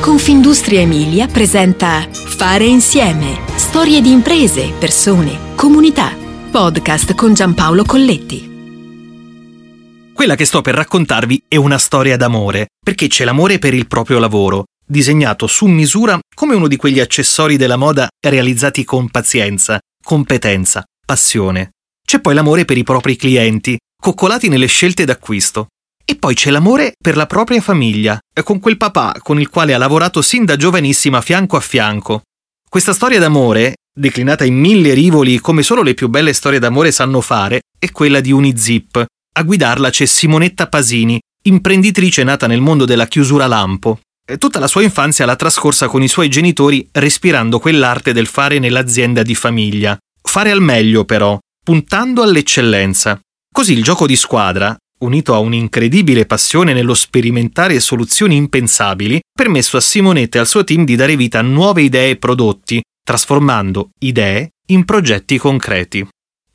Confindustria Emilia presenta Fare insieme. Storie di imprese, persone, comunità. Podcast con Giampaolo Colletti. Quella che sto per raccontarvi è una storia d'amore, perché c'è l'amore per il proprio lavoro, disegnato su misura come uno di quegli accessori della moda realizzati con pazienza, competenza, passione. C'è poi l'amore per i propri clienti, coccolati nelle scelte d'acquisto. E poi c'è l'amore per la propria famiglia, con quel papà con il quale ha lavorato sin da giovanissima fianco a fianco. Questa storia d'amore, declinata in mille rivoli come solo le più belle storie d'amore sanno fare, è quella di Unizip. A guidarla c'è Simonetta Pasini, imprenditrice nata nel mondo della chiusura lampo. Tutta la sua infanzia l'ha trascorsa con i suoi genitori respirando quell'arte del fare nell'azienda di famiglia. Fare al meglio però, puntando all'eccellenza. Così il gioco di squadra, unito a un'incredibile passione nello sperimentare soluzioni impensabili, permesso a Simonetta e al suo team di dare vita a nuove idee e prodotti, trasformando idee in progetti concreti.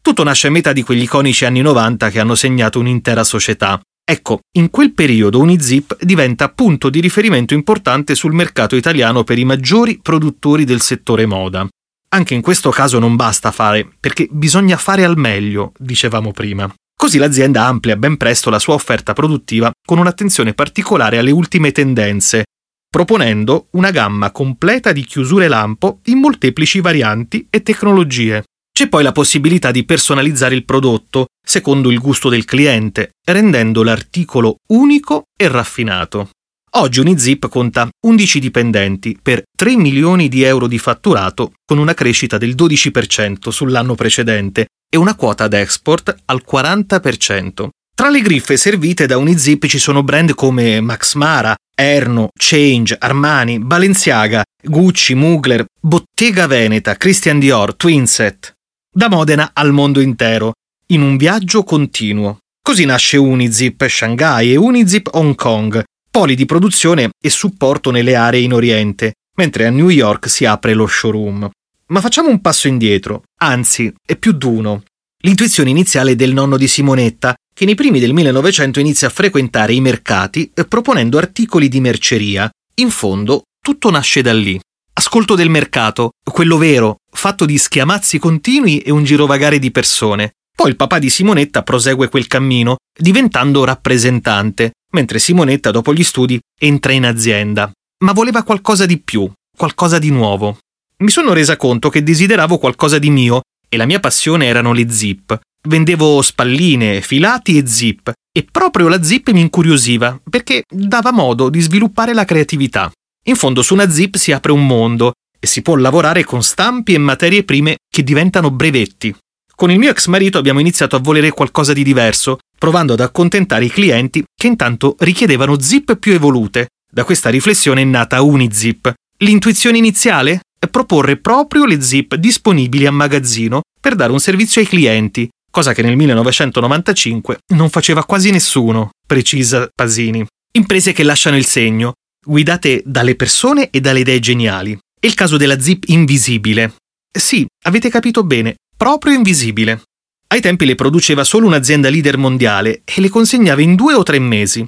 Tutto nasce a metà di quegli iconici anni 90 che hanno segnato un'intera società. Ecco, in quel periodo Unizip diventa punto di riferimento importante sul mercato italiano per i maggiori produttori del settore moda. Anche in questo caso non basta fare, perché bisogna fare al meglio, dicevamo prima. Così l'azienda amplia ben presto la sua offerta produttiva con un'attenzione particolare alle ultime tendenze, proponendo una gamma completa di chiusure lampo in molteplici varianti e tecnologie. C'è poi la possibilità di personalizzare il prodotto secondo il gusto del cliente, rendendo l'articolo unico e raffinato. Oggi Unizip conta 11 dipendenti per 3 milioni di euro di fatturato con una crescita del 12% sull'anno precedente e una quota d'export al 40%. Tra le griffe servite da Unizip ci sono brand come Max Mara, Erno, Change, Armani, Balenciaga, Gucci, Mugler, Bottega Veneta, Christian Dior, Twinset. Da Modena al mondo intero, in un viaggio continuo. Così nasce Unizip Shanghai e Unizip Hong Kong, poli di produzione e supporto nelle aree in Oriente, mentre a New York si apre lo showroom. Ma facciamo un passo indietro, anzi, è più d'uno. L'intuizione iniziale del nonno di Simonetta, che nei primi del 1900 inizia a frequentare i mercati eh, proponendo articoli di merceria. In fondo, tutto nasce da lì. Ascolto del mercato, quello vero, fatto di schiamazzi continui e un girovagare di persone. Poi il papà di Simonetta prosegue quel cammino, diventando rappresentante, mentre Simonetta, dopo gli studi, entra in azienda. Ma voleva qualcosa di più, qualcosa di nuovo mi sono resa conto che desideravo qualcosa di mio e la mia passione erano le zip. Vendevo spalline, filati e zip e proprio la zip mi incuriosiva perché dava modo di sviluppare la creatività. In fondo su una zip si apre un mondo e si può lavorare con stampi e materie prime che diventano brevetti. Con il mio ex marito abbiamo iniziato a volere qualcosa di diverso, provando ad accontentare i clienti che intanto richiedevano zip più evolute. Da questa riflessione è nata Unizip. L'intuizione iniziale? Proporre proprio le zip disponibili a magazzino per dare un servizio ai clienti, cosa che nel 1995 non faceva quasi nessuno, precisa Pasini. Imprese che lasciano il segno, guidate dalle persone e dalle idee geniali. È il caso della zip invisibile. Sì, avete capito bene, proprio invisibile. Ai tempi le produceva solo un'azienda leader mondiale e le consegnava in due o tre mesi.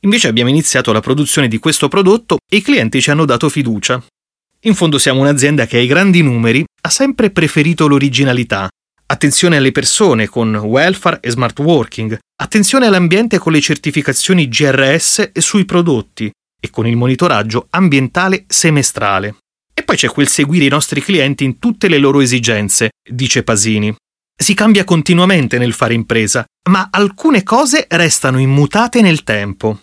Invece abbiamo iniziato la produzione di questo prodotto e i clienti ci hanno dato fiducia. In fondo siamo un'azienda che ai grandi numeri ha sempre preferito l'originalità. Attenzione alle persone con welfare e smart working, attenzione all'ambiente con le certificazioni GRS sui prodotti e con il monitoraggio ambientale semestrale. E poi c'è quel seguire i nostri clienti in tutte le loro esigenze, dice Pasini. Si cambia continuamente nel fare impresa, ma alcune cose restano immutate nel tempo.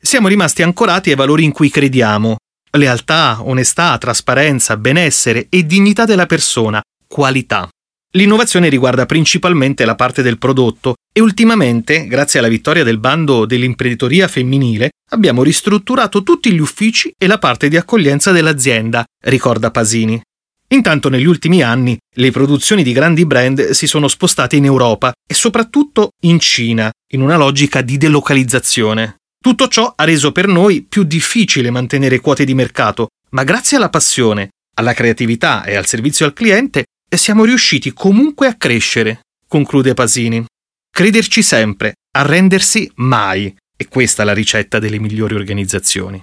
Siamo rimasti ancorati ai valori in cui crediamo, lealtà, onestà, trasparenza, benessere e dignità della persona, qualità. L'innovazione riguarda principalmente la parte del prodotto e ultimamente, grazie alla vittoria del bando dell'imprenditoria femminile, abbiamo ristrutturato tutti gli uffici e la parte di accoglienza dell'azienda, ricorda Pasini. Intanto negli ultimi anni le produzioni di grandi brand si sono spostate in Europa e soprattutto in Cina, in una logica di delocalizzazione. Tutto ciò ha reso per noi più difficile mantenere quote di mercato, ma grazie alla passione, alla creatività e al servizio al cliente siamo riusciti comunque a crescere, conclude Pasini. Crederci sempre, arrendersi mai, è questa la ricetta delle migliori organizzazioni.